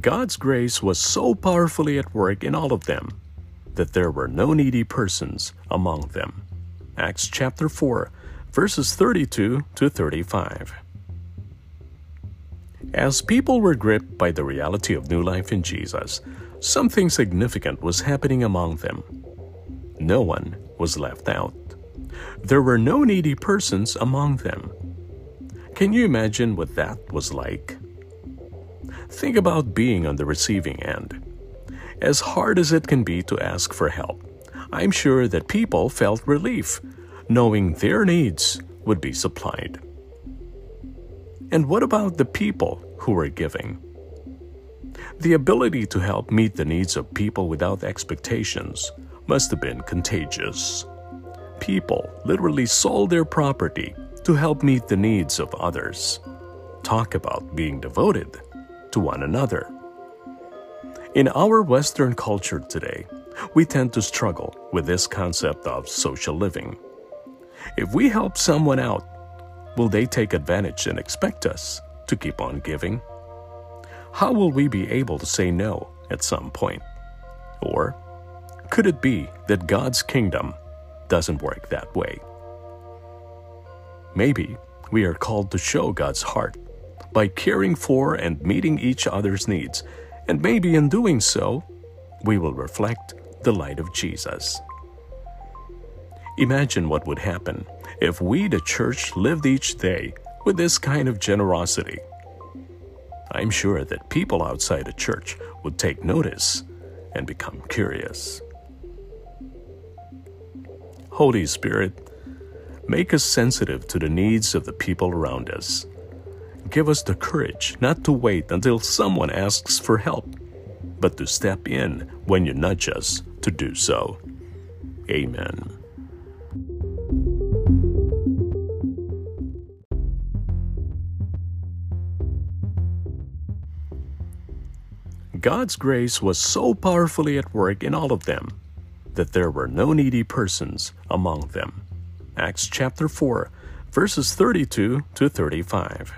God's grace was so powerfully at work in all of them that there were no needy persons among them. Acts chapter 4, verses 32 to 35. As people were gripped by the reality of new life in Jesus, something significant was happening among them. No one was left out. There were no needy persons among them. Can you imagine what that was like? Think about being on the receiving end. As hard as it can be to ask for help, I'm sure that people felt relief, knowing their needs would be supplied. And what about the people who were giving? The ability to help meet the needs of people without expectations must have been contagious. People literally sold their property to help meet the needs of others. Talk about being devoted to one another. In our Western culture today, we tend to struggle with this concept of social living. If we help someone out, will they take advantage and expect us to keep on giving? How will we be able to say no at some point? Or could it be that God's kingdom doesn't work that way? Maybe we are called to show God's heart by caring for and meeting each other's needs, and maybe in doing so, we will reflect the light of Jesus. Imagine what would happen if we, the church, lived each day with this kind of generosity. I'm sure that people outside the church would take notice and become curious. Holy Spirit, make us sensitive to the needs of the people around us. Give us the courage not to wait until someone asks for help, but to step in when you nudge us to do so. Amen. God's grace was so powerfully at work in all of them that there were no needy persons among them. Acts chapter 4, verses 32 to 35.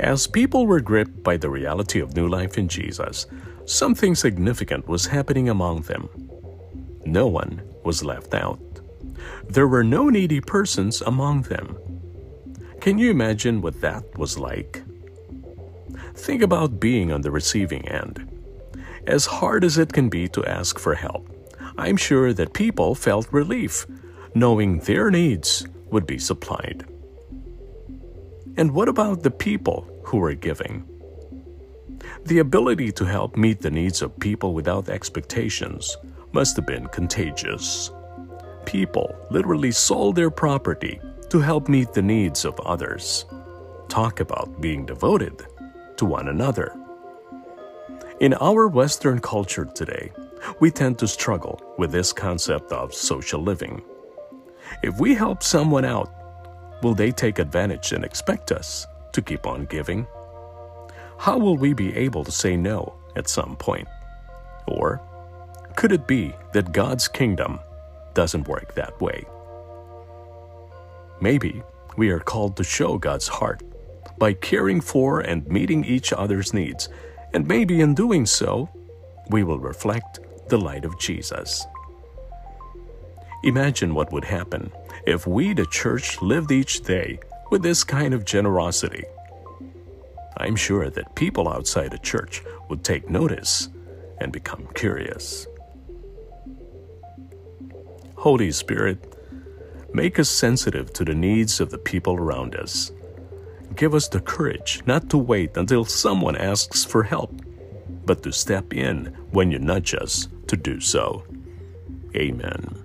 As people were gripped by the reality of new life in Jesus, something significant was happening among them. No one was left out. There were no needy persons among them. Can you imagine what that was like? Think about being on the receiving end. As hard as it can be to ask for help, I'm sure that people felt relief, knowing their needs would be supplied. And what about the people who were giving? The ability to help meet the needs of people without expectations must have been contagious. People literally sold their property to help meet the needs of others. Talk about being devoted to one another. In our Western culture today, we tend to struggle with this concept of social living. If we help someone out, will they take advantage and expect us to keep on giving? How will we be able to say no at some point? Or could it be that God's kingdom doesn't work that way? Maybe we are called to show God's heart by caring for and meeting each other's needs, and maybe in doing so, we will reflect the light of Jesus. Imagine what would happen if we, the church, lived each day with this kind of generosity. I'm sure that people outside the church would take notice and become curious. Holy Spirit, make us sensitive to the needs of the people around us give us the courage not to wait until someone asks for help, but to step in when you nudge us to do so. Amen.